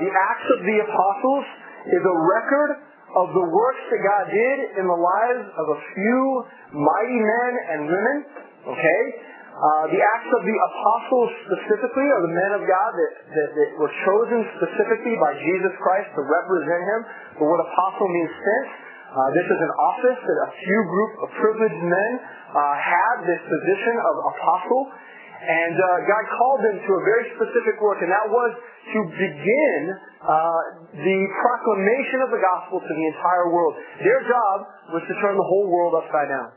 the Acts of the Apostles is a record of the works that God did in the lives of a few mighty men and women. Okay? Uh, the acts of the apostles specifically are the men of God that, that, that, were chosen specifically by Jesus Christ to represent him. The word apostle means sent. Uh, this is an office that a few group of privileged men uh, had this position of apostle. And uh, God called them to a very specific work, and that was to begin uh, the proclamation of the gospel to the entire world. Their job was to turn the whole world upside down.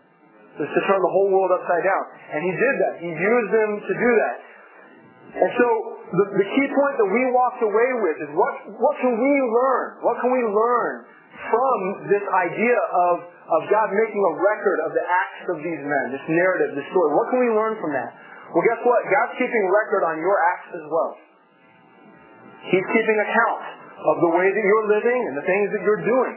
Was to turn the whole world upside down. And he did that. He used them to do that. And so the, the key point that we walked away with is what, what can we learn? What can we learn from this idea of, of God making a record of the acts of these men, this narrative, this story? What can we learn from that? Well, guess what? God's keeping record on your acts as well. He's keeping account of the way that you're living and the things that you're doing.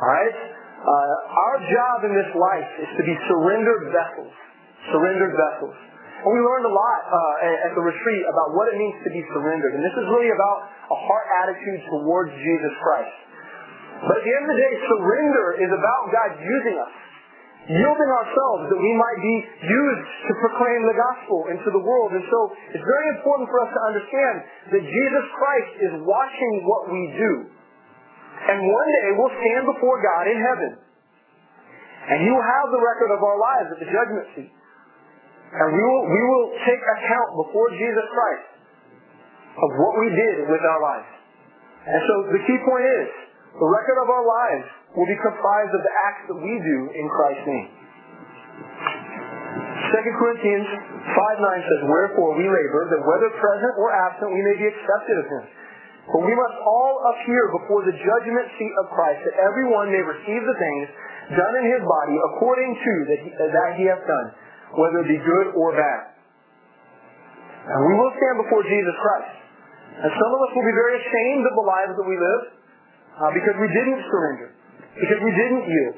All right? Uh, our job in this life is to be surrendered vessels. Surrendered vessels. And we learned a lot uh, at the retreat about what it means to be surrendered. And this is really about a heart attitude towards Jesus Christ. But at the end of the day, surrender is about God using us yielding ourselves that we might be used to proclaim the gospel into the world. And so it's very important for us to understand that Jesus Christ is watching what we do. And one day we'll stand before God in heaven. And He will have the record of our lives at the judgment seat. And we will, we will take account before Jesus Christ of what we did with our lives. And so the key point is, the record of our lives will be comprised of the acts that we do in Christ's name. 2 Corinthians 5 9 says, Wherefore we labor, that whether present or absent we may be accepted of him. For we must all appear before the judgment seat of Christ, that everyone may receive the things done in his body according to that he, that he hath done, whether it be good or bad. And we will stand before Jesus Christ. And some of us will be very ashamed of the lives that we live uh, because we didn't surrender, because we didn't yield.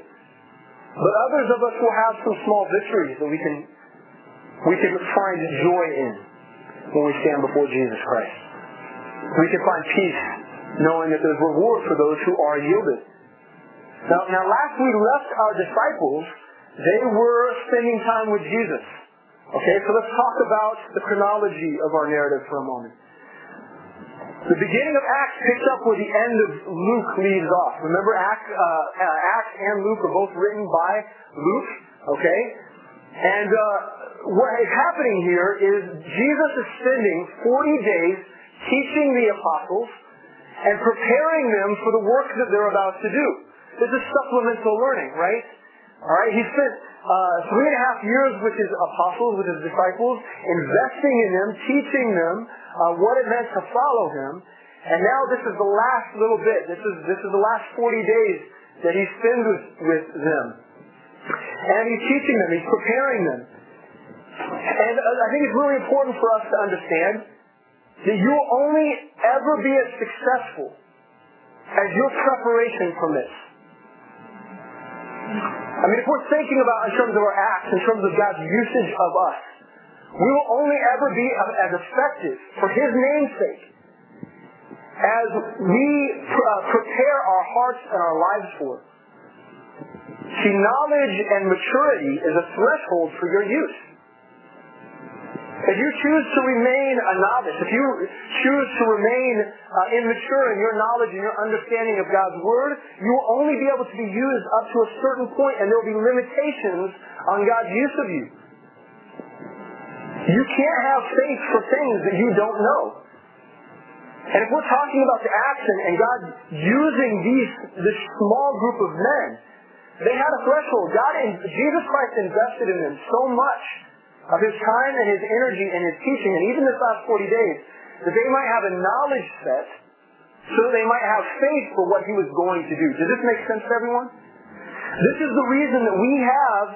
But others of us will have some small victories that we can we can find joy in when we stand before Jesus Christ. We can find peace knowing that there's reward for those who are yielded. Now, now last we left our disciples, they were spending time with Jesus. Okay, so let's talk about the chronology of our narrative for a moment. The beginning of Acts picks up where the end of Luke leaves off. Remember, Acts, uh, uh, Acts and Luke are both written by Luke, okay? And uh, what is happening here is Jesus is spending 40 days teaching the apostles and preparing them for the work that they're about to do. This is supplemental learning, right? All right, he spent three and a half years with his apostles, with his disciples, investing in them, teaching them uh, what it meant to follow him. And now this is the last little bit. This is this is the last 40 days that he spends with, with them. And he's teaching them, he's preparing them. And uh, I think it's really important for us to understand that you will only ever be as successful as your preparation permits. I mean, if we're thinking about in terms of our acts, in terms of God's usage of us, we will only ever be as effective for His name's sake as we uh, prepare our hearts and our lives for. See, knowledge and maturity is a threshold for your use. If you choose to remain a novice, if you choose to remain uh, immature in your knowledge and your understanding of God's Word, you will only be able to be used up to a certain point and there will be limitations on God's use of you. You can't have faith for things that you don't know. And if we're talking about the action and God using these this small group of men, they had a threshold. God, Jesus Christ invested in them so much of his time and his energy and his teaching, and even this last 40 days, that they might have a knowledge set so they might have faith for what he was going to do. Does this make sense to everyone? This is the reason that we have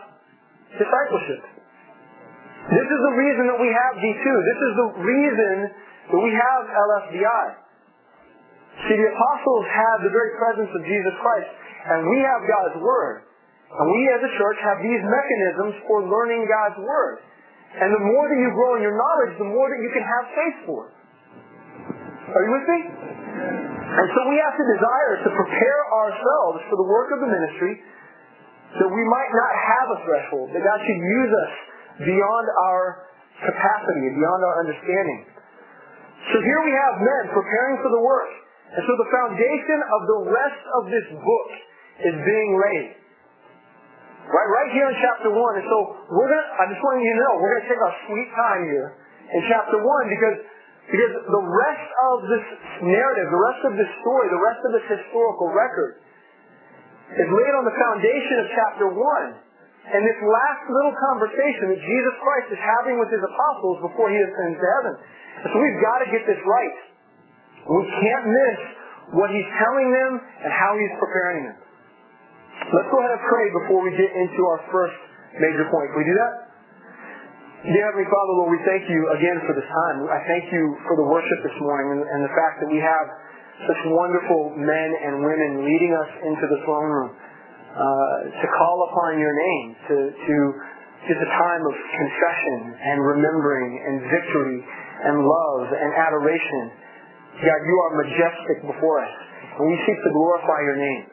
discipleship. This is the reason that we have D2. This is the reason that we have LFBI. See, the apostles had the very presence of Jesus Christ, and we have God's Word. And we as a church have these mechanisms for learning God's Word. And the more that you grow in your knowledge, the more that you can have faith for. Are you with me? And so we have to desire to prepare ourselves for the work of the ministry so we might not have a threshold, that God should use us beyond our capacity and beyond our understanding. So here we have men preparing for the work. And so the foundation of the rest of this book is being laid. Right, right here in chapter 1. And so we're going to, I just want you to know, we're going to take our sweet time here in chapter 1 because, because the rest of this narrative, the rest of this story, the rest of this historical record is laid on the foundation of chapter 1. And this last little conversation that Jesus Christ is having with his apostles before he ascends to heaven. So we've got to get this right. We can't miss what he's telling them and how he's preparing them. Let's go ahead and pray before we get into our first major point. Can we do that? Dear Heavenly Father, Lord, we thank you again for this time. I thank you for the worship this morning and, and the fact that we have such wonderful men and women leading us into the throne room uh, to call upon your name, to, to just a time of confession and remembering and victory and love and adoration. God, you are majestic before us, and we seek to glorify your name.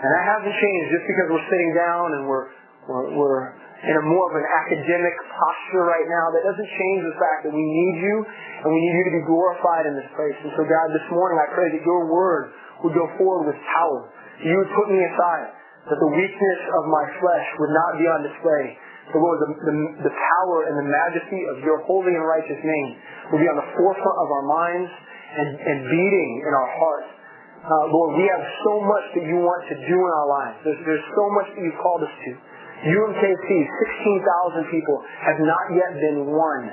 And that hasn't changed just because we're sitting down and we're, we're, we're in a more of an academic posture right now. That doesn't change the fact that we need you and we need you to be glorified in this place. And so God, this morning I pray that your word would go forward with power. You would put me aside, that the weakness of my flesh would not be on display. So Lord, the, the, the power and the majesty of your holy and righteous name will be on the forefront of our minds and, and beating in our hearts. Uh, Lord, we have so much that you want to do in our lives. There's, there's so much that you've called us to. UMKC, 16,000 people, have not yet been won.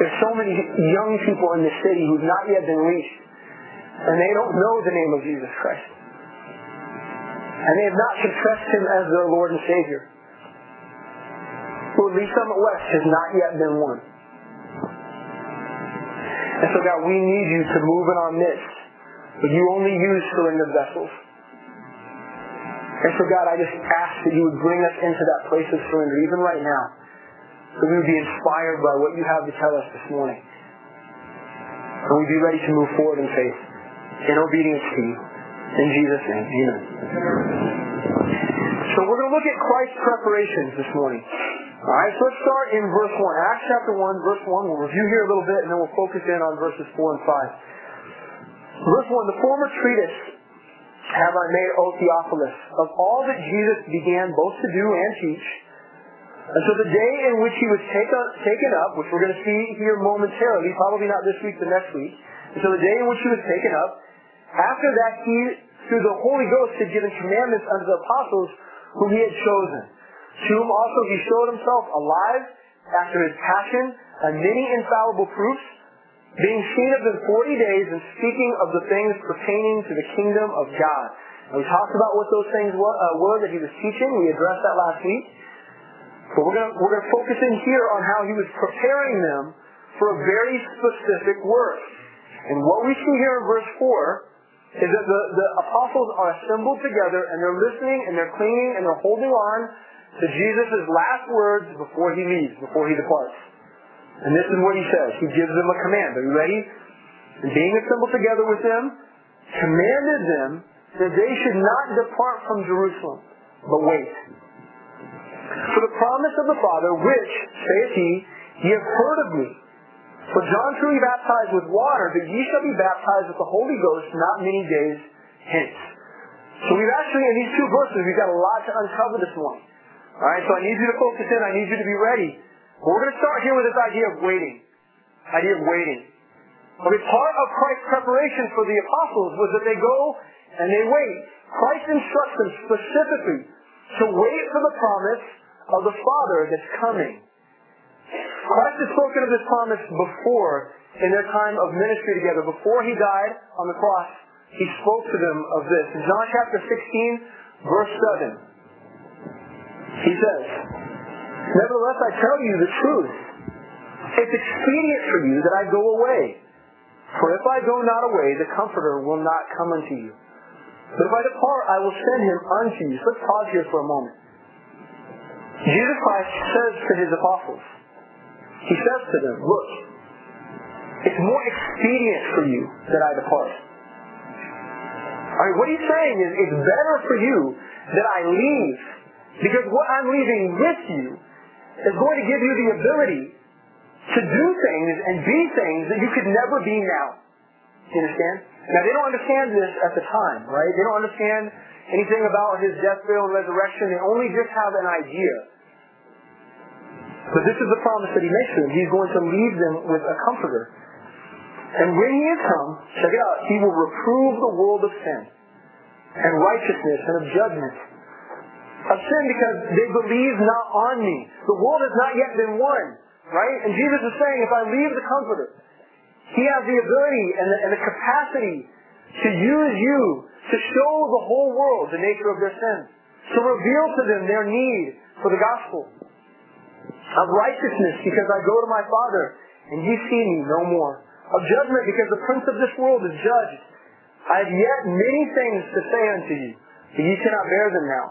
There's so many young people in the city who've not yet been reached, and they don't know the name of Jesus Christ. And they have not confessed him as their Lord and Savior. Lord, Lee Summit West has not yet been won. And so, God, we need you to move in our midst. But you only use surrendered vessels. And so, God, I just ask that you would bring us into that place of surrender, even right now. That we would be inspired by what you have to tell us this morning. And we'd be ready to move forward in faith, in obedience to you. In Jesus' name, amen. So we're going to look at Christ's preparations this morning. Alright, so let's start in verse 1. Acts chapter 1, verse 1. We'll review here a little bit and then we'll focus in on verses 4 and 5. Verse 1, the former treatise have I made, O Theophilus, of all that Jesus began both to do and teach, until the day in which he was taken, uh, taken up, which we're going to see here momentarily, probably not this week, but next week, until the day in which he was taken up, after that he, through the Holy Ghost, had given commandments unto the apostles whom he had chosen to whom also he showed himself alive after his passion and many infallible proofs, being seen of them forty days and speaking of the things pertaining to the kingdom of God. And we talked about what those things were, uh, were that he was teaching. We addressed that last week. But we're going we're to focus in here on how he was preparing them for a very specific work. And what we see here in verse 4 is that the, the apostles are assembled together and they're listening and they're clinging and they're holding on to Jesus' last words before he leaves, before he departs. And this is what he says. He gives them a command. Are you ready? And being assembled together with them, commanded them that they should not depart from Jerusalem, but wait. For the promise of the Father, which, saith he, ye have heard of me. For John truly baptized with water, but ye shall be baptized with the Holy Ghost not many days hence. So we've actually, in these two verses, we've got a lot to uncover this morning. Alright, so I need you to focus in, I need you to be ready. But we're going to start here with this idea of waiting. Idea of waiting. Okay, part of Christ's preparation for the apostles was that they go and they wait. Christ instructs them specifically to wait for the promise of the Father that's coming. Christ has spoken of this promise before in their time of ministry together. Before he died on the cross, he spoke to them of this. In John chapter 16, verse 7, he says, Nevertheless, I tell you the truth. It's expedient for you that I go away. For if I go not away, the Comforter will not come unto you. But if I depart, I will send him unto you. So let's pause here for a moment. Jesus Christ says to his apostles. He says to them, look, it's more expedient for you that I depart. All right, what he's saying is it's better for you that I leave because what I'm leaving with you is going to give you the ability to do things and be things that you could never be now. You understand? Now they don't understand this at the time, right? They don't understand anything about his death, burial, and resurrection. They only just have an idea. But this is the promise that he makes to them. He's going to leave them with a comforter. And when he has come, check it out, he will reprove the world of sin and righteousness and of judgment. Of sin because they believe not on me. The world has not yet been won. Right? And Jesus is saying, if I leave the comforter, he has the ability and the, and the capacity to use you to show the whole world the nature of their sin. To reveal to them their need for the gospel. Of righteousness because I go to my Father and ye see me no more of judgment because the prince of this world is judged. I have yet many things to say unto you, but ye cannot bear them now.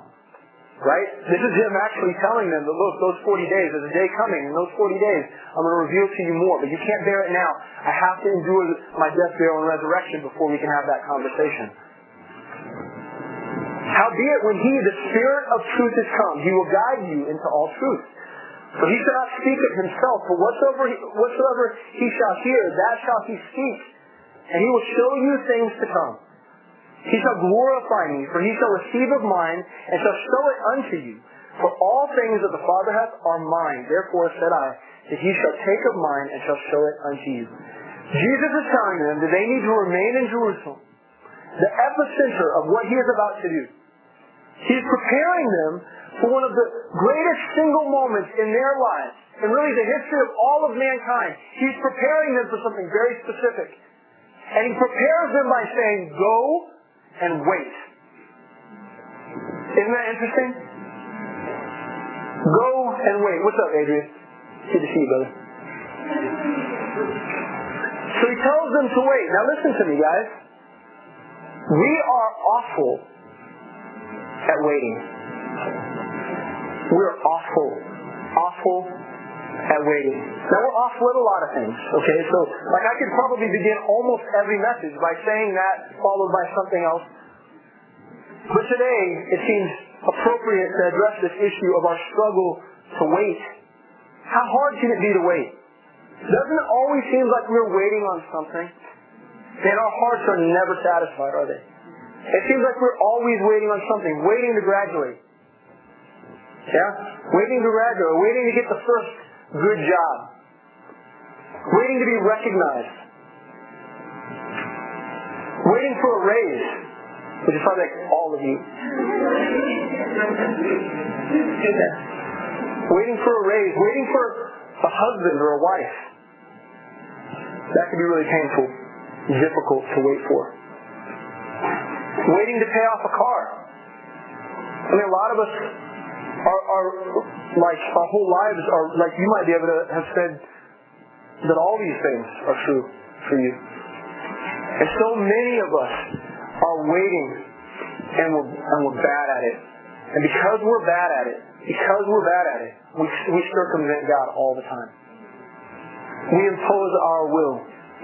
Right? This is him actually telling them that look, those 40 days, there's a day coming, in those 40 days, I'm going to reveal to you more, but you can't bear it now. I have to endure my death, burial, and resurrection before we can have that conversation. Howbeit, when he, the Spirit of truth, is come, he will guide you into all truth. For he shall not speak of himself, but whatsoever he, whatsoever he shall hear, that shall he speak. And he will show you things to come. He shall glorify me, for he shall receive of mine, and shall show it unto you. For all things that the Father hath are mine. Therefore said I, that he shall take of mine, and shall show it unto you. Jesus is telling them that they need to remain in Jerusalem, the epicenter of what he is about to do. He's preparing them for one of the greatest single moments in their lives, and really the history of all of mankind. He's preparing them for something very specific. And he prepares them by saying, go and wait. Isn't that interesting? Go and wait. What's up, Adrian? Good to see you, brother. So he tells them to wait. Now listen to me, guys. We are awful at waiting. We're awful, awful at waiting. Now we're awful at a lot of things, okay? So, like I could probably begin almost every message by saying that followed by something else. But today, it seems appropriate to address this issue of our struggle to wait. How hard can it be to wait? Doesn't it always seem like we're waiting on something? And our hearts are never satisfied, are they? It seems like we're always waiting on something, waiting to graduate, yeah? Waiting to graduate, waiting to get the first good job. Waiting to be recognized. Waiting for a raise. Which is probably like all of you. Waiting for a raise. Waiting for a husband or a wife. That can be really painful, difficult to wait for. Waiting to pay off a car. I mean, a lot of us are, our like our whole lives are like you might be able to have said that all these things are true for you. And so many of us are waiting and we're, and we're bad at it. And because we're bad at it, because we're bad at it, we, we circumvent God all the time. We impose our will.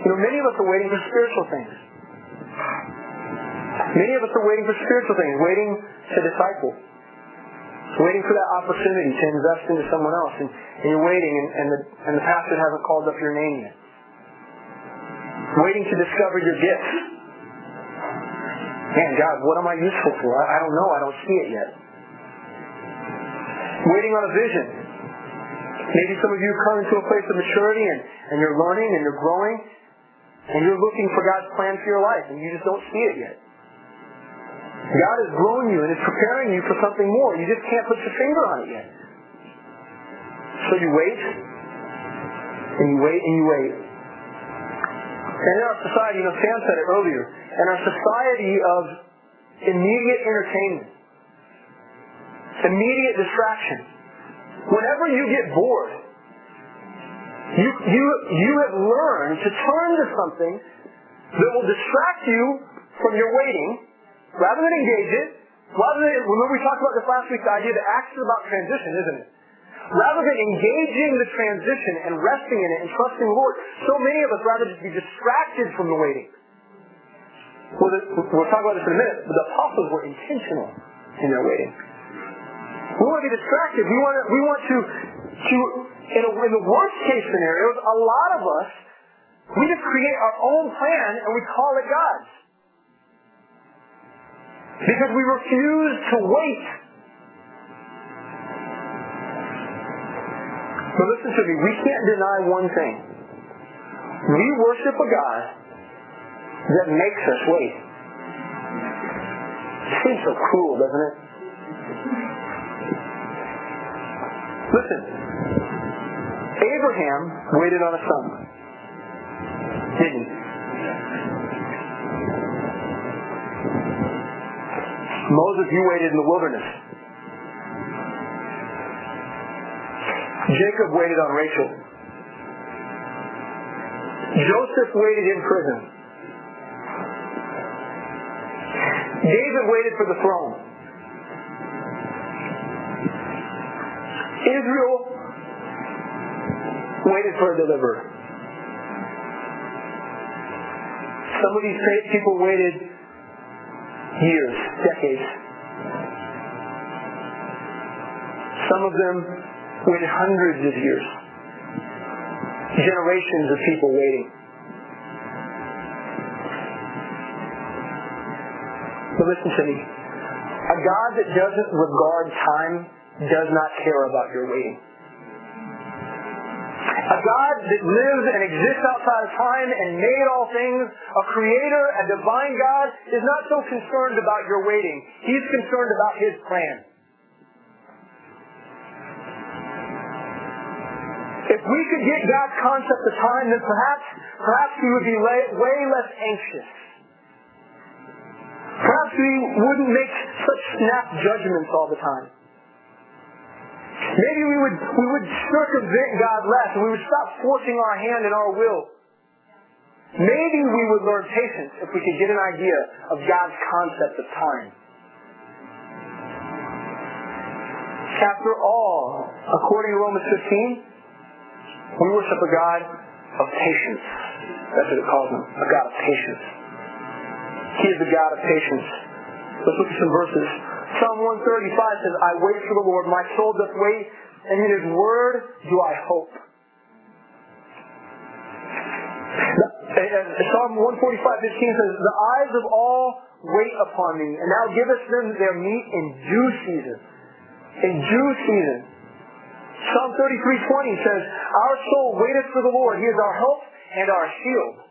You know, many of us are waiting for spiritual things. Many of us are waiting for spiritual things, waiting to disciple waiting for that opportunity to invest into someone else, and, and you're waiting, and, and, the, and the pastor hasn't called up your name yet. Waiting to discover your gifts. Man, God, what am I useful for? I, I don't know. I don't see it yet. Waiting on a vision. Maybe some of you come into a place of maturity and, and you're learning and you're growing and you're looking for God's plan for your life and you just don't see it yet. God has grown you and is preparing you for something more. You just can't put your finger on it yet. So you wait, and you wait, and you wait. And in our society, you know, Sam said it earlier, in our society of immediate entertainment, immediate distraction, whenever you get bored, you, you, you have learned to turn to something that will distract you from your waiting rather than engage it, rather than, remember we talked about this last week, the idea that Acts is about transition, isn't it? rather than engaging the transition and resting in it and trusting the Lord, so many of us rather just be distracted from the waiting. Well, we'll talk about this in a minute, but the apostles were intentional in their waiting. We want to be distracted. We want to, we want to, to in, a, in the worst case scenarios, a lot of us, we just create our own plan and we call it God's. Because we refuse to wait. But listen to me, we can't deny one thing. We worship a God that makes us wait. It seems so cruel, doesn't it? Listen, Abraham waited on a son. Didn't he? Moses, you waited in the wilderness. Jacob waited on Rachel. Joseph waited in prison. David waited for the throne. Israel waited for a deliverer. Some of these people waited years, decades. Some of them waited hundreds of years. Generations of people waiting. But listen to me. A God that doesn't regard time does not care about your waiting. A God that lives and exists outside of time and made all things, a creator, a divine God, is not so concerned about your waiting. He's concerned about his plan. If we could get God's concept of time, then perhaps, perhaps we would be way, way less anxious. Perhaps we wouldn't make such snap judgments all the time. Maybe we would, we would circumvent God less and we would stop forcing our hand and our will. Maybe we would learn patience if we could get an idea of God's concept of time. After all, according to Romans 15, we worship a God of patience. That's what it calls him, a God of patience. He is the God of patience. Let's look at some verses. Psalm 135 says, I wait for the Lord. My soul doth wait, and in his word do I hope. Psalm 145, 15 says, The eyes of all wait upon me, and thou givest them their meat in due season. In due season. Psalm 33, 20 says, Our soul waiteth for the Lord. He is our help and our shield.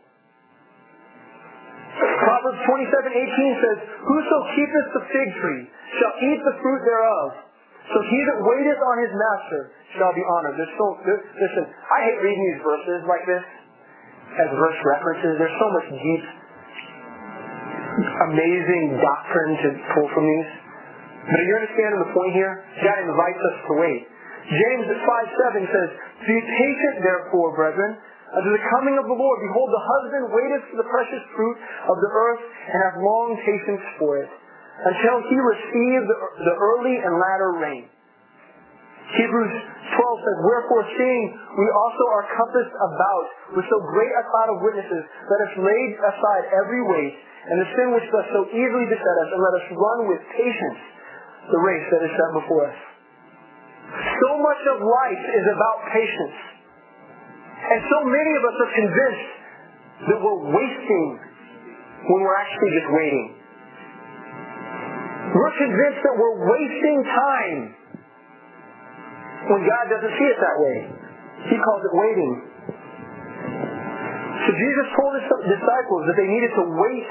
Proverbs 27, 18 says, Whoso keepeth the fig tree shall eat the fruit thereof. So he that waiteth on his master shall be honored. There's so, there's, listen, I hate reading these verses like this as verse references. There's so much deep, amazing doctrine to pull from these. But are you understanding the point here? God invites us to wait. James 5, 7 says, Be patient therefore, brethren, unto the coming of the Lord. Behold, the husband waiteth for the precious fruit of the earth and hath long patience for it until he receive the, early and latter rain. Hebrews 12 says, Wherefore seeing we also are compassed about with so great a cloud of witnesses, let us lay aside every weight and the sin which does so easily beset us, and let us run with patience the race that is set before us. So much of life is about patience. And so many of us are convinced that we're wasting when we're actually just waiting. We're convinced that we're wasting time when God doesn't see it that way. He calls it waiting. So Jesus told his disciples that they needed to wait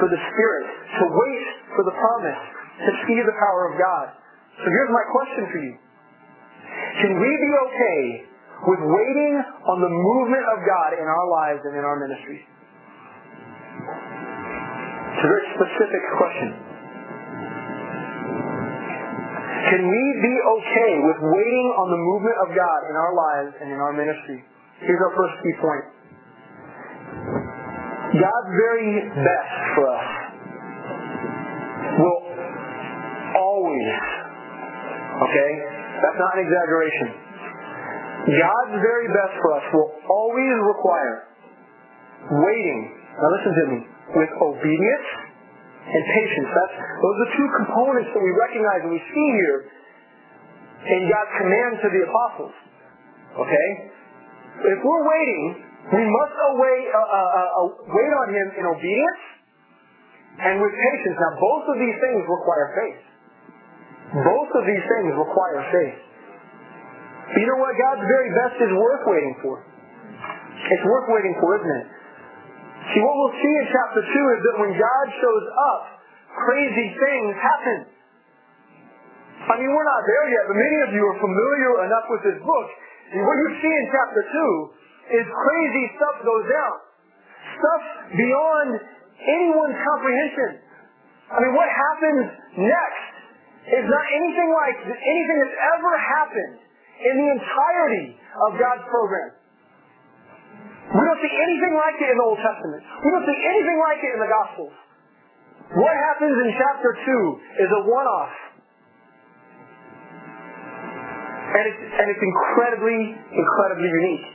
for the Spirit, to wait for the promise, to see the power of God. So here's my question for you. Can we be okay with waiting on the movement of God in our lives and in our ministries? It's a very specific question. Can we be okay with waiting on the movement of God in our lives and in our ministry? Here's our first key point. God's very best for us will always, okay? That's not an exaggeration. God's very best for us will always require waiting. Now listen to me. With obedience and patience. That's, those are two components that we recognize and we see here in God's command to the apostles. Okay? If we're waiting, we must await, uh, uh, uh, uh, wait on Him in obedience and with patience. Now, both of these things require faith. Both of these things require faith. You know what? God's very best is worth waiting for. It's worth waiting for, isn't it? See, what we'll see in chapter 2 is that when God shows up, crazy things happen. I mean, we're not there yet, but many of you are familiar enough with this book. And what you see in chapter 2 is crazy stuff goes down. Stuff beyond anyone's comprehension. I mean, what happens next is not anything like anything that's ever happened in the entirety of God's program. We don't see anything like it in the Old Testament. We don't see anything like it in the Gospels. What happens in chapter 2 is a one-off. And it's, and it's incredibly, incredibly unique.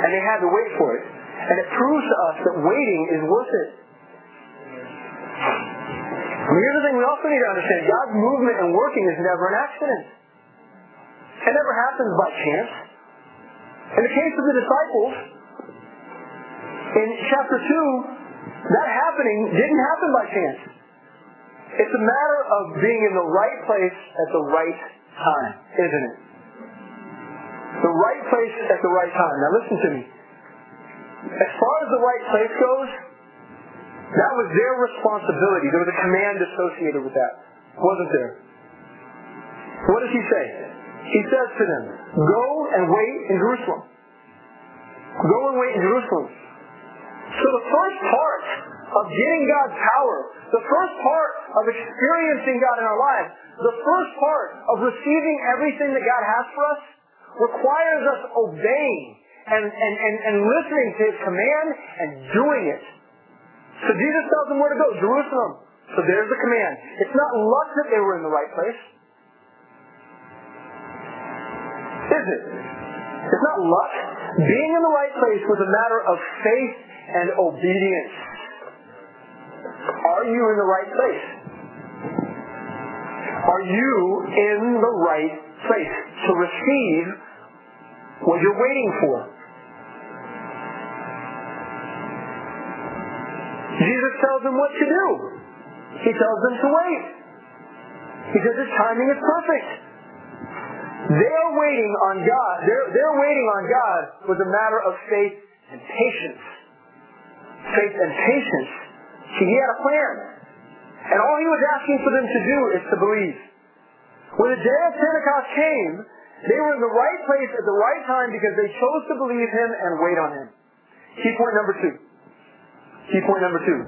And they had to wait for it. And it proves to us that waiting is worth it. And here's the thing we also need to understand. God's movement and working is never an accident. It never happens by chance. In the case of the disciples, in chapter 2, that happening didn't happen by chance. It's a matter of being in the right place at the right time, isn't it? The right place at the right time. Now listen to me. As far as the right place goes, that was their responsibility. There was a command associated with that. Wasn't there? What does he say? He says to them, go and wait in Jerusalem. Go and wait in Jerusalem. So the first part of getting God's power, the first part of experiencing God in our lives, the first part of receiving everything that God has for us requires us obeying and, and, and, and listening to His command and doing it. So Jesus tells them where to go, Jerusalem. So there's the command. It's not luck that they were in the right place. Is it? It's not luck. Being in the right place was a matter of faith and obedience. Are you in the right place? Are you in the right place to receive what you're waiting for? Jesus tells them what to do. He tells them to wait. Because his timing is perfect. Their waiting on God, their, their waiting on God was a matter of faith and patience. Faith and patience. See, he had a plan. And all he was asking for them to do is to believe. When the day of Pentecost came, they were in the right place at the right time because they chose to believe him and wait on him. Key point number two. Key point number two.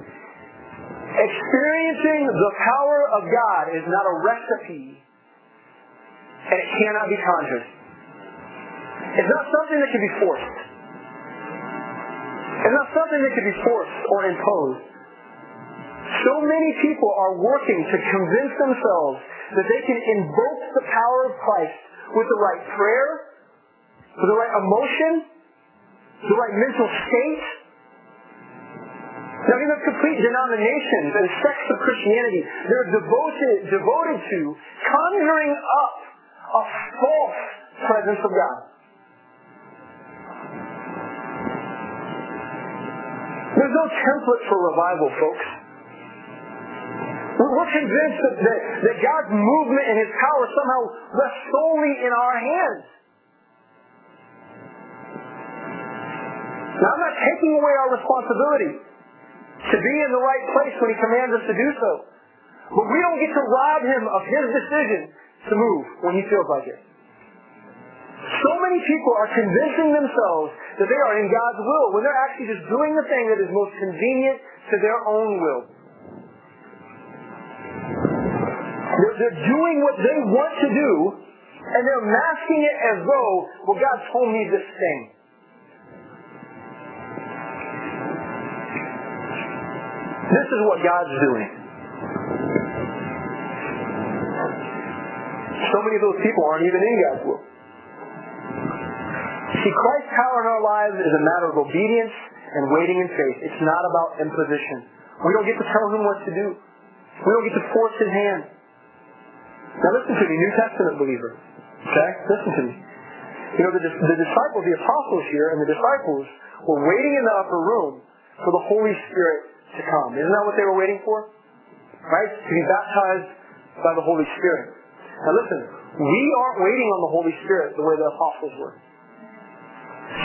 Experiencing the power of God is not a recipe and it cannot be conjured. It's not something that can be forced. It's not something that can be forced or imposed. So many people are working to convince themselves that they can invoke the power of Christ with the right prayer, with the right emotion, the right mental state. Now, even complete denominations and sects of Christianity, they're devoted, devoted to conjuring up a false presence of God. There's no template for revival, folks. We're convinced that, that, that God's movement and His power somehow rests solely in our hands. Now, I'm not taking away our responsibility to be in the right place when He commands us to do so. But we don't get to rob Him of His decision to move when He feels like it. So many people are convincing themselves that they are in God's will when they're actually just doing the thing that is most convenient to their own will. They're, they're doing what they want to do, and they're masking it as though, well, God told me this thing. This is what God's doing. So many of those people aren't even in God's will. See, Christ's power in our lives is a matter of obedience and waiting in faith. It's not about imposition. We don't get to tell him what to do. We don't get to force his hand. Now listen to me, New Testament believer. Okay? Listen to me. You know, the, the disciples, the apostles here, and the disciples were waiting in the upper room for the Holy Spirit to come. Isn't that what they were waiting for? Right? To be baptized by the Holy Spirit. Now listen, we aren't waiting on the Holy Spirit the way the apostles were.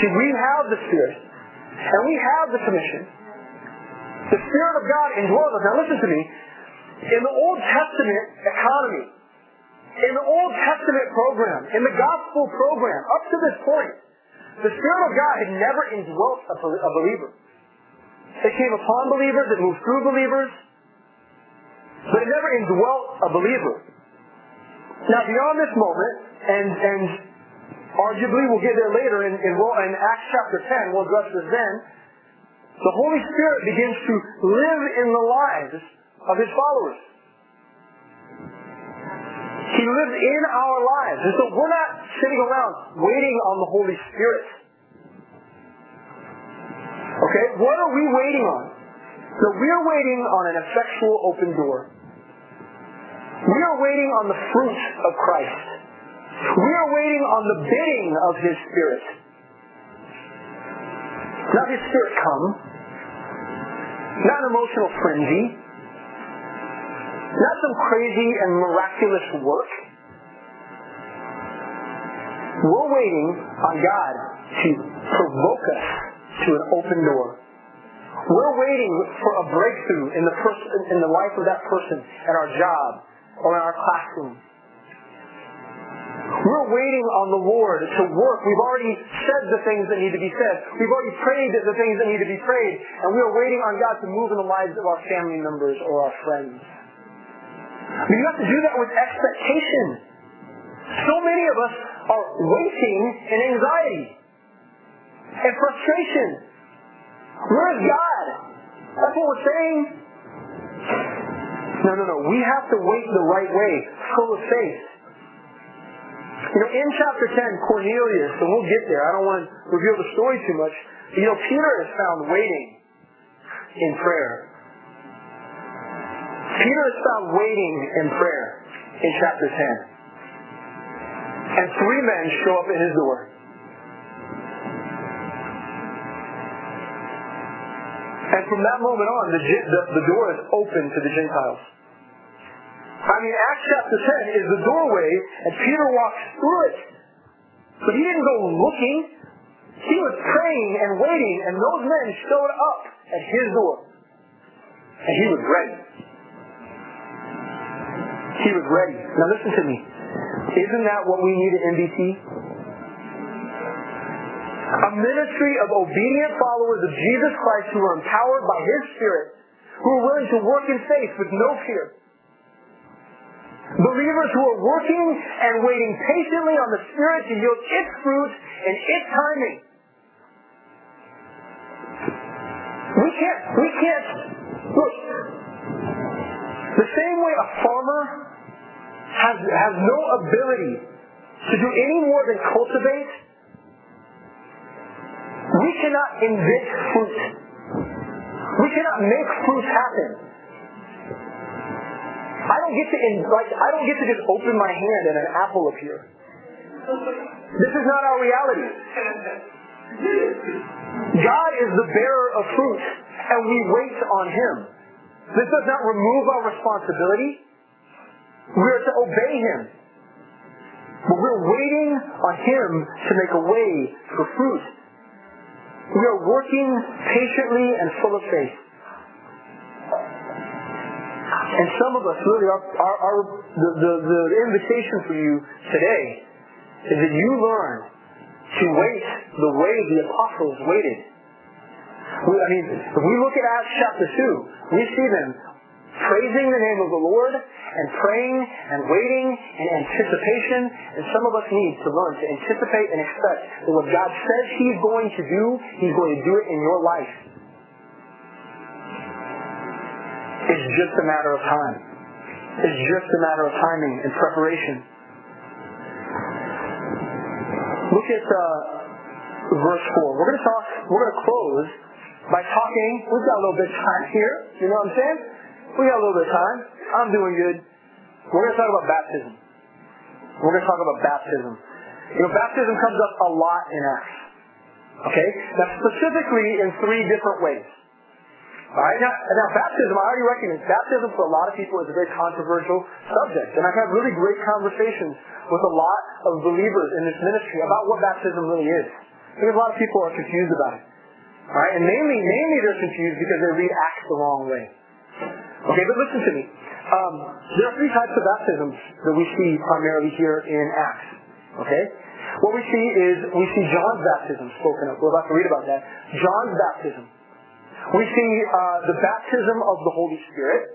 See, we have the Spirit, and we have the commission. The Spirit of God indwells us. Now listen to me. In the Old Testament economy, in the Old Testament program, in the gospel program, up to this point, the Spirit of God had never indwelt a believer. It came upon believers, it moved through believers, but it never indwelt a believer. Now, beyond this moment, and, and arguably we'll get there later in, in, in Acts chapter 10, we'll address this then, the Holy Spirit begins to live in the lives of His followers. He lives in our lives. And so we're not sitting around waiting on the Holy Spirit. Okay? What are we waiting on? So we're waiting on an effectual open door. We are waiting on the fruit of Christ. We are waiting on the bidding of His Spirit. Not His Spirit come. Not an emotional frenzy. Not some crazy and miraculous work. We're waiting on God to provoke us to an open door. We're waiting for a breakthrough in the in the life of that person at our job or in our classroom. We're waiting on the Lord to work. We've already said the things that need to be said. We've already prayed the things that need to be prayed. And we are waiting on God to move in the lives of our family members or our friends. But you have to do that with expectation. So many of us are waiting in anxiety and frustration. Where is God? That's what we're saying. No, no, no. We have to wait the right way, full of faith. You know, in chapter 10, Cornelius, and we'll get there, I don't want to reveal the story too much, you know, Peter is found waiting in prayer. Peter is found waiting in prayer in chapter 10. And three men show up at his door. And from that moment on, the, the, the door is open to the Gentiles. I mean, Acts chapter 10 is the doorway, and Peter walks through it. But he didn't go looking. He was praying and waiting, and those men showed up at his door. And he was ready. He was ready. Now listen to me. Isn't that what we need at NBC? A ministry of obedient followers of Jesus Christ who are empowered by His Spirit, who are willing to work in faith with no fear. Believers who are working and waiting patiently on the Spirit to yield its fruit in its timing. We can't, we can't, look, the same way a farmer has, has no ability to do any more than cultivate, we cannot invent fruit. We cannot make fruit happen. I don't get to like I don't get to just open my hand and an apple appear. This is not our reality. God is the bearer of fruit, and we wait on Him. This does not remove our responsibility. We are to obey Him. But we're waiting on Him to make a way for fruit. We are working patiently and full of faith. And some of us, really, our, the, the, the invitation for you today is that you learn to wait the way the apostles waited. We, I mean, if we look at Acts chapter 2, we see them praising the name of the Lord and praying and waiting in anticipation. And some of us need to learn to anticipate and expect that what God says He's going to do, He's going to do it in your life. It's just a matter of time. It's just a matter of timing and preparation. look at uh, verse 4. We're going to talk, we're going to close by talking, we've got a little bit of time here, you know what I'm saying? We got a little bit of time. I'm doing good. We're going to talk about baptism. We're going to talk about baptism. You know, baptism comes up a lot in Acts. Okay? Now, specifically in three different ways. Alright, now, now baptism, I already recognize, baptism for a lot of people is a very controversial subject. And I've had really great conversations with a lot of believers in this ministry about what baptism really is. Because a lot of people are confused about it. Alright, and mainly, mainly they're confused because they read Acts the wrong way. Okay, but listen to me. Um, there are three types of baptisms that we see primarily here in Acts. Okay? What we see is, we see John's baptism spoken of. We're about to read about that. John's baptism. We see uh, the baptism of the Holy Spirit.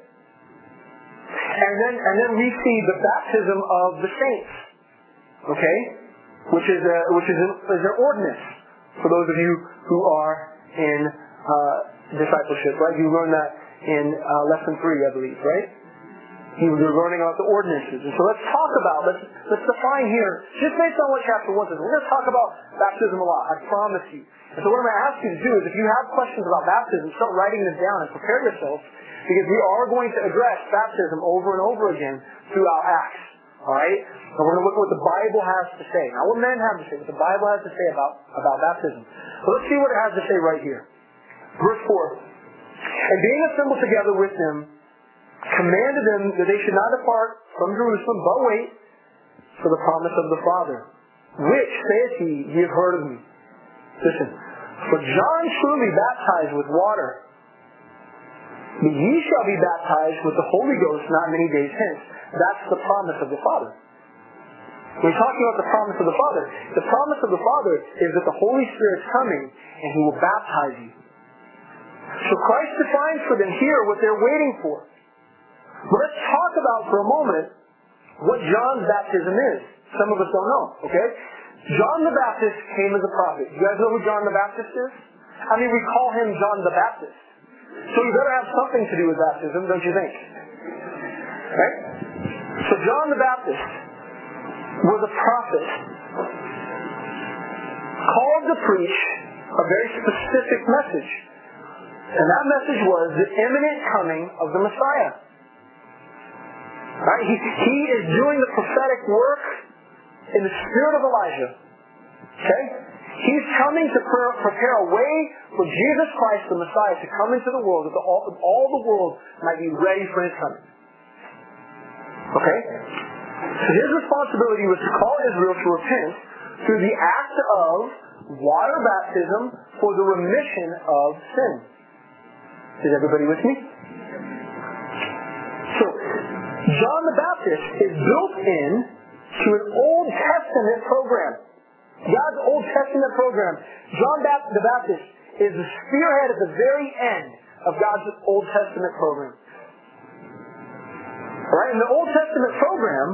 And then, and then we see the baptism of the saints. Okay? Which is, a, which is, a, is an ordinance for those of you who are in uh, discipleship, right? You learn that in uh, lesson three, I believe, right? He was learning about the ordinances. And so let's talk about, let's, let's define here, just based on what chapter 1 says, we're going to talk about baptism a lot, I promise you. And so what I'm going to ask you to do is if you have questions about baptism, start writing them down and prepare yourself because we are going to address baptism over and over again throughout Acts. Alright? And we're going to look at what the Bible has to say. Not what men have to say, what the Bible has to say about, about baptism. So let's see what it has to say right here. Verse 4. And being assembled together with them, commanded them that they should not depart from Jerusalem, but wait for the promise of the Father, which, saith he, ye have heard of me. Listen, for John truly baptized with water, but ye shall be baptized with the Holy Ghost not many days hence. That's the promise of the Father. We're talking about the promise of the Father. The promise of the Father is that the Holy Spirit's coming and He will baptize you. So Christ defines for them here what they're waiting for. But let's talk about for a moment what John's baptism is. Some of us don't know, okay? John the Baptist came as a prophet. You guys know who John the Baptist is? I mean, we call him John the Baptist. So he better have something to do with baptism, don't you think? Right? So John the Baptist was a prophet called to preach a very specific message. And that message was the imminent coming of the Messiah. Right? He, he is doing the prophetic work in the spirit of Elijah. Okay? He's coming to prepare a way for Jesus Christ, the Messiah, to come into the world, that all, all the world might be ready for his coming. Okay? So his responsibility was to call Israel to repent through the act of water baptism for the remission of sin. Is everybody with me? So, John the Baptist is built in to an Old Testament program. God's Old Testament program. John the Baptist is the spearhead at the very end of God's Old Testament program. Right? In the Old Testament program,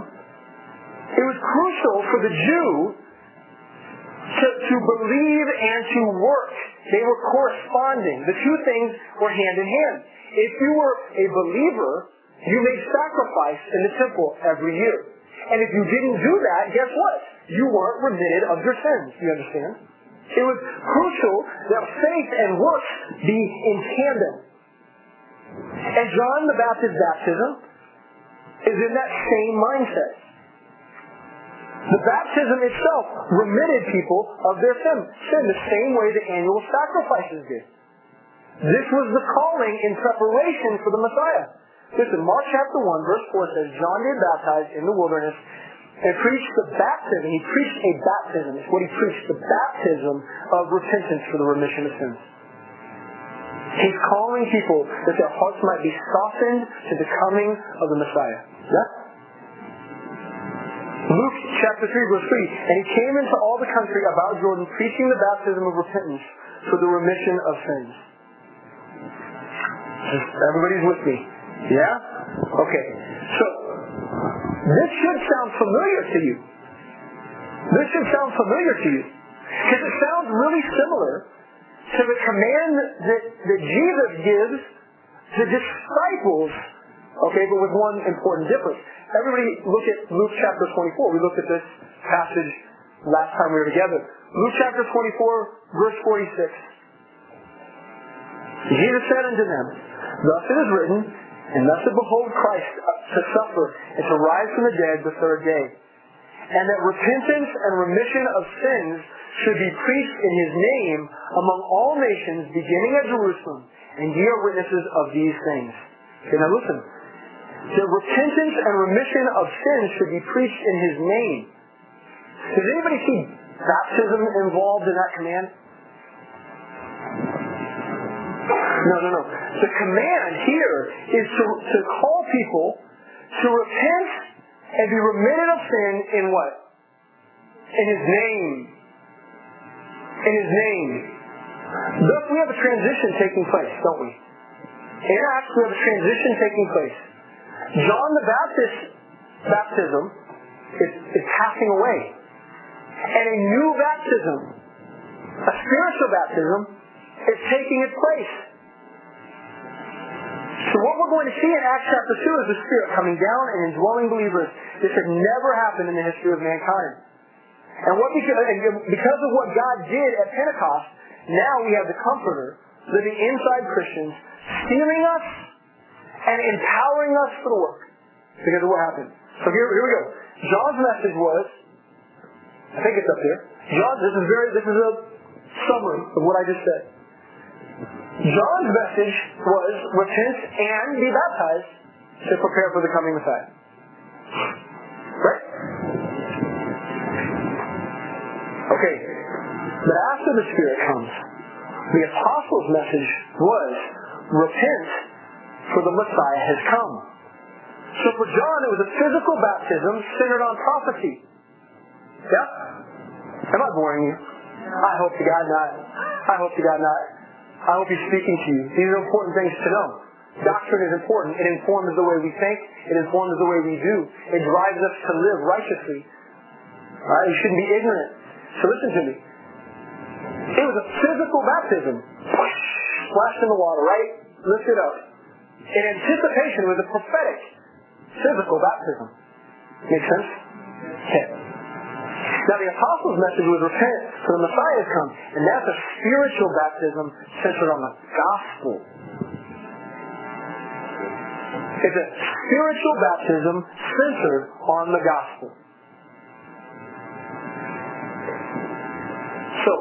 it was crucial for the Jew to, to believe and to work. They were corresponding. The two things were hand in hand. If you were a believer, you made sacrifice in the temple every year. And if you didn't do that, guess what? You weren't remitted of your sins. You understand? It was crucial that faith and works be in tandem. And John the Baptist's baptism is in that same mindset. The baptism itself remitted people of their sin, sin the same way the annual sacrifices did. This was the calling in preparation for the Messiah. Listen, Mark chapter 1, verse 4 says, John did baptize in the wilderness and preached the baptism. He preached a baptism. It's what he preached, the baptism of repentance for the remission of sins. He's calling people that their hearts might be softened to the coming of the Messiah. Yeah? Luke chapter 3 verse 3, And he came into all the country about Jordan preaching the baptism of repentance for the remission of sins. Everybody's with me. Yeah? Okay. So, this should sound familiar to you. This should sound familiar to you. Because it sounds really similar to the command that, that Jesus gives to disciples, okay, but with one important difference. Everybody look at Luke chapter 24. We looked at this passage last time we were together. Luke chapter 24, verse 46. Jesus said unto them, Thus it is written, and thus it behold Christ uh, to suffer and to rise from the dead the third day. And that repentance and remission of sins should be preached in his name among all nations, beginning at Jerusalem, and ye are witnesses of these things. Okay, now listen. The repentance and remission of sins should be preached in his name. Does anybody see baptism involved in that command? No, no, no. The command here is to, to call people to repent and be remitted of sin in what? In his name. In his name. Thus we have a transition taking place, don't we? In Acts we have a transition taking place. John the Baptist baptism is, is passing away. And a new baptism, a spiritual baptism, is taking its place. So what we're going to see in Acts chapter 2 is the Spirit coming down and indwelling believers. This had never happened in the history of mankind. And what because, of what God did at Pentecost, now we have the Comforter living inside Christians, stealing us and empowering us for the work because of what happened. So here, here we go. John's message was, I think it's up there. John, this is very, this is a summary of what I just said. John's message was repent and be baptized to prepare for the coming Messiah. Right? Okay. But after the Spirit comes, the apostles' message was repent for the Messiah has come. So for John, it was a physical baptism centered on prophecy. Yeah? Am I boring you? I hope to God not. I hope to God not. I hope he's speaking to you. These are important things to know. Doctrine is important. It informs the way we think. It informs the way we do. It drives us to live righteously. All right? You shouldn't be ignorant. So listen to me. It was a physical baptism. Splashed in the water, right? Lift it up. In anticipation, was a prophetic, physical baptism. Make sense? Okay. Now the apostles' message was repent, for the Messiah has come. And that's a spiritual baptism centered on the gospel. It's a spiritual baptism centered on the gospel. So,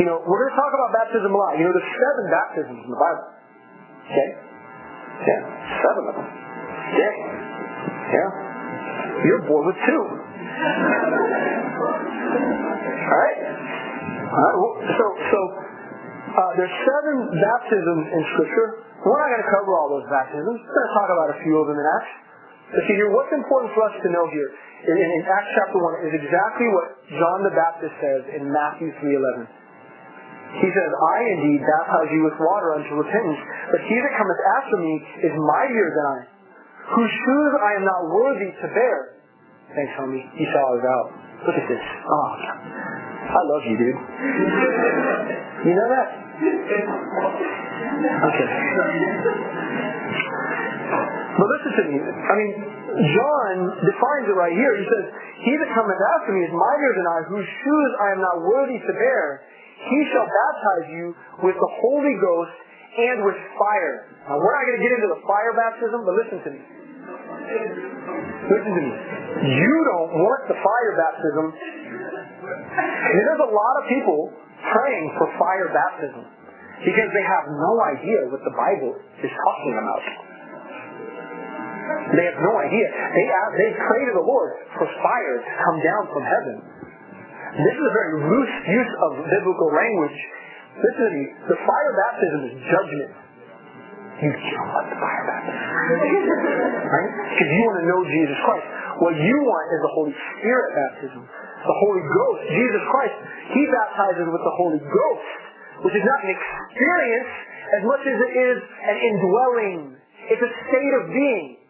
you know, we're going to talk about baptism a lot. You know, there's seven baptisms in the Bible. Okay? Yeah, seven of them. Yeah. Yeah. You're bored with two. All right? All right. Well, so, so uh, there's seven baptisms in Scripture. We're not going to cover all those baptisms. We're going to talk about a few of them in Acts. But see here, what's important for us to know here in, in Acts chapter 1 is exactly what John the Baptist says in Matthew 3.11. He says, I indeed baptize you with water unto repentance, but he that cometh after me is mightier than I, whose shoes I am not worthy to bear. Thanks, homie. You saw us out. Look at this. Oh, I love you, dude. You know that? Okay. But listen to me. I mean, John defines it right here. He says, He that cometh after me is mightier than I, whose shoes I am not worthy to bear. He shall baptize you with the Holy Ghost and with fire. Now, we're not going to get into the fire baptism, but listen to me. Listen to me. You don't want the fire baptism. There's a lot of people praying for fire baptism because they have no idea what the Bible is talking about. They have no idea. They, they pray to the Lord for fire to come down from heaven. This is a very loose use of biblical language. Listen to me. The fire baptism is judgment. You want the fire baptism. right? Because you want to know Jesus Christ. What you want is the Holy Spirit baptism. The Holy Ghost. Jesus Christ, He baptizes with the Holy Ghost, which is not an experience as much as it is an indwelling. It's a state of being.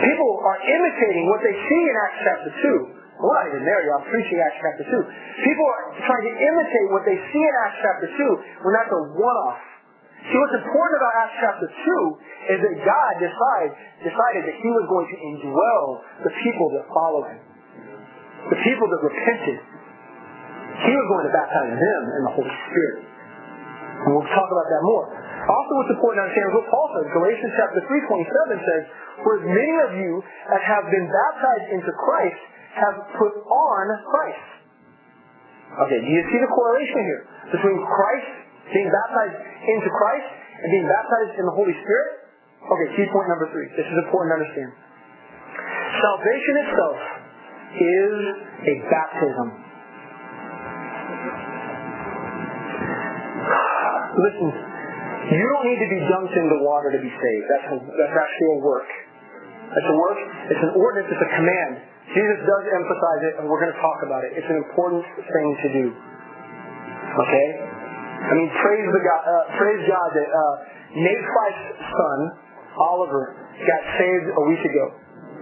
People are imitating what they see in Acts chapter 2. We're not even there yet. I'm preaching Acts chapter 2. People are trying to imitate what they see in Acts chapter 2 when that's a one-off. See, what's important about Acts chapter 2 is that God decided, decided that he was going to indwell the people that follow him. the people that repented, he was going to baptize them in the Holy Spirit. And we'll talk about that more. Also, what's important to understand is what Paul says. Galatians chapter 3, 27 says, For as many of you as have been baptized into Christ have put on Christ. Okay, do you see the correlation here between Christ, being baptized into Christ, and being baptized in the Holy Spirit? Okay, key point number three. This is important to understand. Salvation itself is a baptism. Listen, you don't need to be dunked into water to be saved. That's, a, that's actually a work. That's a work. It's an ordinance. It's a command. Jesus does emphasize it, and we're going to talk about it. It's an important thing to do. Okay? I mean, praise the God, uh, praise God that uh, Nate Fife's son, Oliver, got saved a week ago.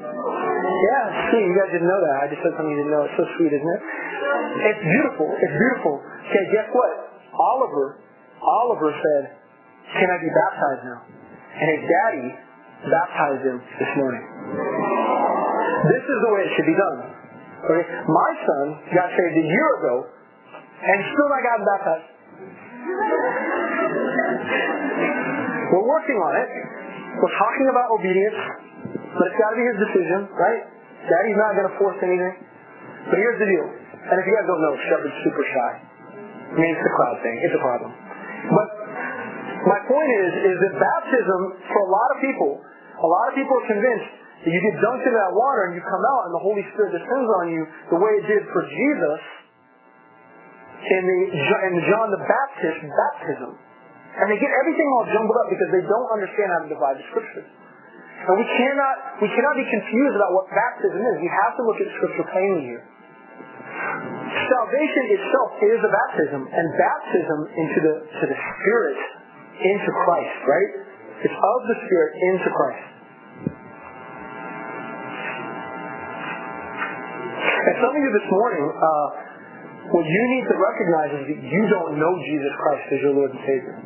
Yeah, see, you guys didn't know that. I just said something you didn't know. It's so sweet, isn't it? It's beautiful. It's beautiful. Okay, guess what? Oliver, Oliver said, can I be baptized now? And his daddy baptized him this morning. This is the way it should be done. Okay? My son got saved a year ago and still not gotten baptized. We're working on it. We're talking about obedience, but it's got to be his decision, right? Daddy's not going to force anything. But here's the deal. And if you guys don't know, Shepard's super shy. I mean, it's the crowd thing. It's a problem. But my point is, is that baptism, for a lot of people, a lot of people are convinced that you get dunked into that water and you come out and the Holy Spirit descends on you the way it did for Jesus in the in John the Baptist baptism. And they get everything all jumbled up because they don't understand how to divide the scriptures. And we cannot we cannot be confused about what baptism is. We have to look at scripture plainly here. Salvation itself is a baptism, and baptism into the to the Spirit into Christ, right? It's of the Spirit into Christ. And some of you this morning, uh, what you need to recognize is that you don't know Jesus Christ as your Lord and Savior.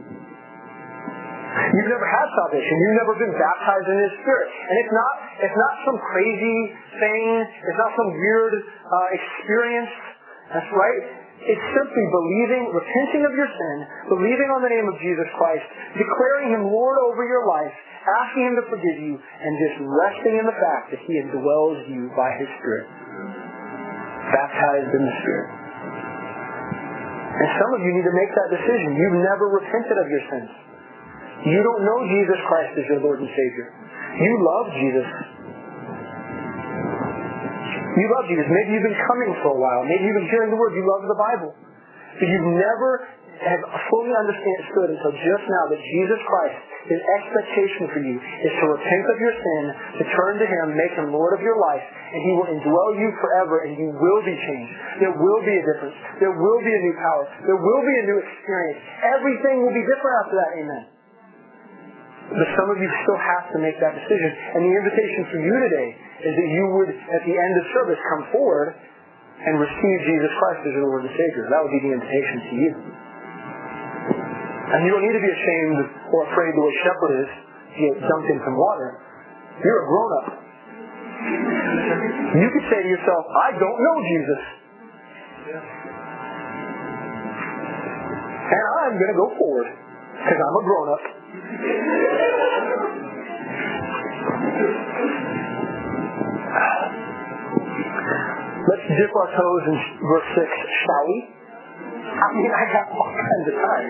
You've never had salvation. You've never been baptized in His Spirit. And it's not, it's not some crazy thing. It's not some weird uh, experience. That's right. It's simply believing, repenting of your sin, believing on the name of Jesus Christ, declaring Him Lord over your life, asking Him to forgive you, and just resting in the fact that He indwells you by His Spirit. Baptized in the Spirit. And some of you need to make that decision. You've never repented of your sins. You don't know Jesus Christ as your Lord and Savior. You love Jesus. You love Jesus. Maybe you've been coming for a while. Maybe you've been hearing the Word. You love the Bible. But you've never have fully understood until just now that Jesus Christ, His expectation for you is to repent of your sin, to turn to Him, make Him Lord of your life, and He will indwell you forever and you will be changed. There will be a difference. There will be a new power. There will be a new experience. Everything will be different after that. Amen. But some of you still have to make that decision. And the invitation for you today is that you would, at the end of service, come forward and receive Jesus Christ as your Lord and Savior. That would be the invitation to you. And you don't need to be ashamed or afraid the way Shepherd is to get dunked in some water. You're a grown-up. You could say to yourself, I don't know Jesus. And I'm going to go forward because I'm a grown-up. Let's dip our toes in verse 6, shall we? I mean, I got all kinds of time.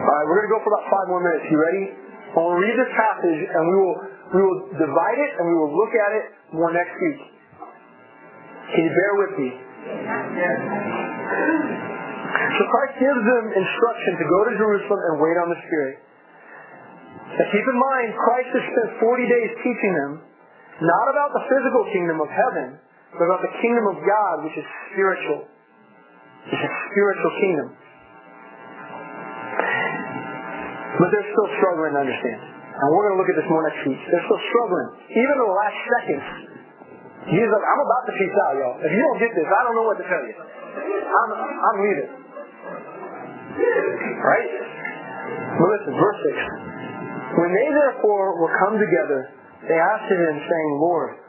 All right, we're going to go for about five more minutes. You ready? Well, We'll read this passage and we will we will divide it and we will look at it more next week. Can you bear with me? So Christ gives them instruction to go to Jerusalem and wait on the Spirit. Now keep in mind, Christ has spent 40 days teaching them not about the physical kingdom of heaven, but about the kingdom of God, which is spiritual. It's a spiritual kingdom. But they're still struggling to understand. And we're going to look at this more next week. They're still struggling. Even in the last seconds, Jesus like, I'm about to peace out, y'all. If you don't get this, I don't know what to tell you. I'm, I'm leaving. Right? But listen, verse 6. When they therefore were come together, they asked him, saying, Lord,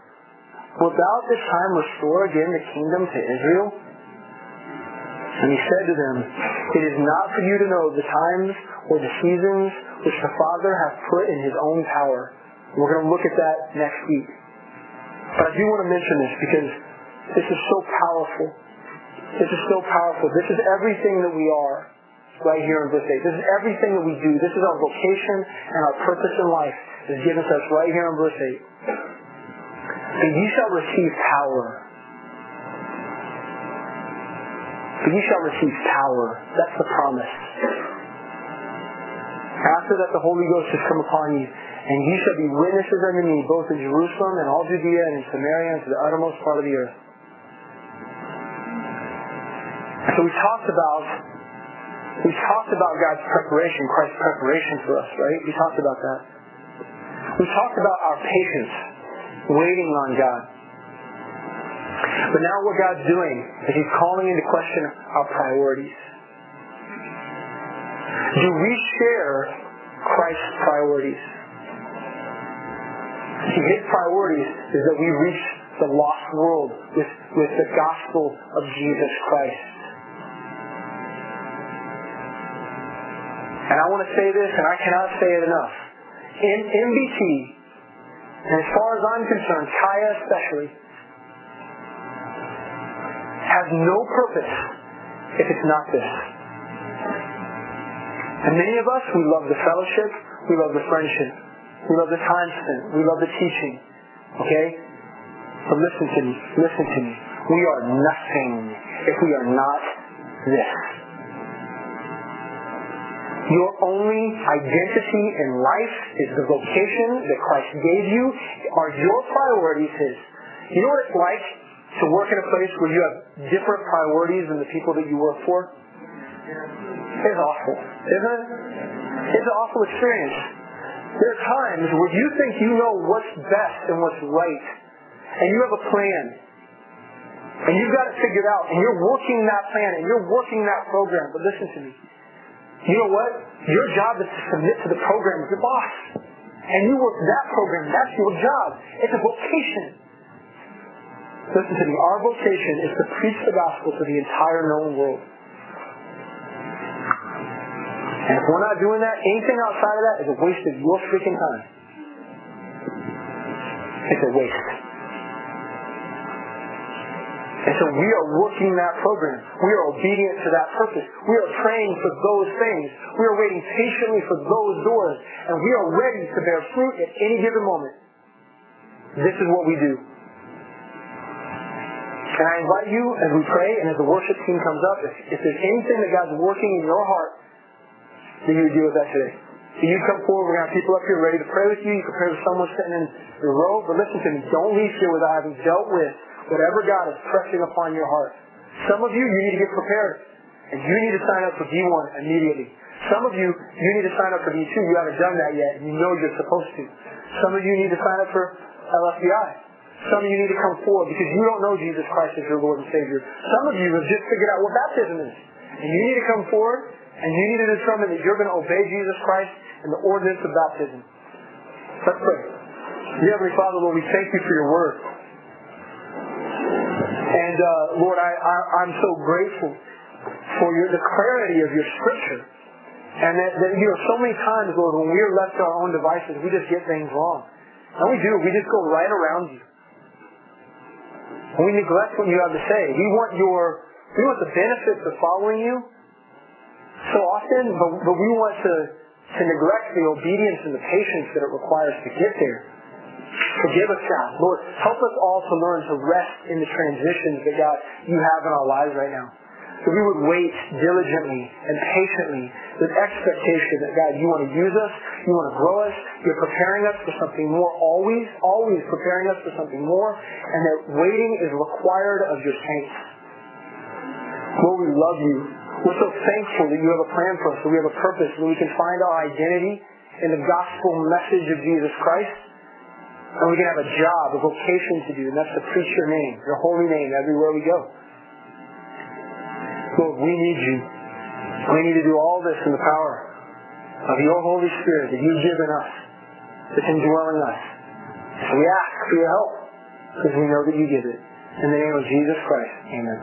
Wilt thou at this time restore again the kingdom to Israel? And he said to them, It is not for you to know the times or the seasons which the Father hath put in his own power. We're going to look at that next week. But I do want to mention this because this is so powerful. This is so powerful. This is everything that we are right here in verse 8. This is everything that we do. This is our vocation and our purpose in life is given to us right here in verse 8. And ye shall receive power. But ye shall receive power. That's the promise. After that the Holy Ghost has come upon you, and you shall be witnesses unto me, both in Jerusalem and all Judea and in Samaria and to the uttermost part of the earth. So we talked about we talked about God's preparation, Christ's preparation for us, right? We talked about that. We talked about our patience, waiting on God. But now what God's doing is He's calling into question our priorities. Do we share Christ's priorities? See, His priorities is that we reach the lost world with, with the gospel of Jesus Christ. And I want to say this, and I cannot say it enough. In MBT, and as far as I'm concerned, Kaya especially, has no purpose if it's not this. And many of us, we love the fellowship, we love the friendship, we love the time spent, we love the teaching. Okay? But listen to me, listen to me. We are nothing if we are not this. Your only identity in life is the vocation that Christ gave you. Are your priorities His? You know what it's like to work in a place where you have different priorities than the people that you work for? It's awful, isn't it? It's an awful experience. There are times where you think you know what's best and what's right, and you have a plan, and you've got it figured out, and you're working that plan, and you're working that program. But listen to me. You know what? Your job is to submit to the program of your boss. And you work that program. That's your job. It's a vocation. Listen to me. Our vocation is to preach the gospel to the entire known world. And if we're not doing that, anything outside of that is a waste of your freaking time. It's a waste. And so we are working that program. We are obedient to that purpose. We are praying for those things. We are waiting patiently for those doors. And we are ready to bear fruit at any given moment. This is what we do. And I invite you as we pray and as the worship team comes up, if, if there's anything that God's working in your heart, that you would do with that today. So you come forward, we're going to have people up here ready to pray with you. You can pray with someone sitting in the row. But listen to me, don't leave here without having dealt with whatever God is pressing upon your heart. Some of you, you need to get prepared. And you need to sign up for D1 immediately. Some of you, you need to sign up for D2. You haven't done that yet, and you know you're supposed to. Some of you need to sign up for LFBI. Some of you need to come forward because you don't know Jesus Christ as your Lord and Savior. Some of you have just figured out what baptism is. And you need to come forward and you need to determine that you're going to obey Jesus Christ and the ordinance of baptism. Let's pray. Dear Heavenly Father, Lord, we thank you for your word. Uh, Lord, I, I, I'm so grateful for your, the clarity of your scripture. And that, that, you know, so many times, Lord, when we are left to our own devices, we just get things wrong. And we do. We just go right around you. And we neglect what you have to say. We want your, we want the benefits of following you so often, but, but we want to, to neglect the obedience and the patience that it requires to get there. Forgive us, God. Lord, help us all to learn to rest in the transitions that, God, you have in our lives right now. So we would wait diligently and patiently with expectation that, God, you want to use us, you want to grow us, you're preparing us for something more, always, always preparing us for something more, and that waiting is required of your saints. Lord, we love you. We're so thankful that you have a plan for us, that we have a purpose, that we can find our identity in the gospel message of Jesus Christ. And we can have a job, a vocation to do, and that's to preach your name, your holy name, everywhere we go. Lord, we need you. We need to do all this in the power of your Holy Spirit that you've given us, that's indwelling us. So we ask for your help. because we know that you give it. In the name of Jesus Christ, amen.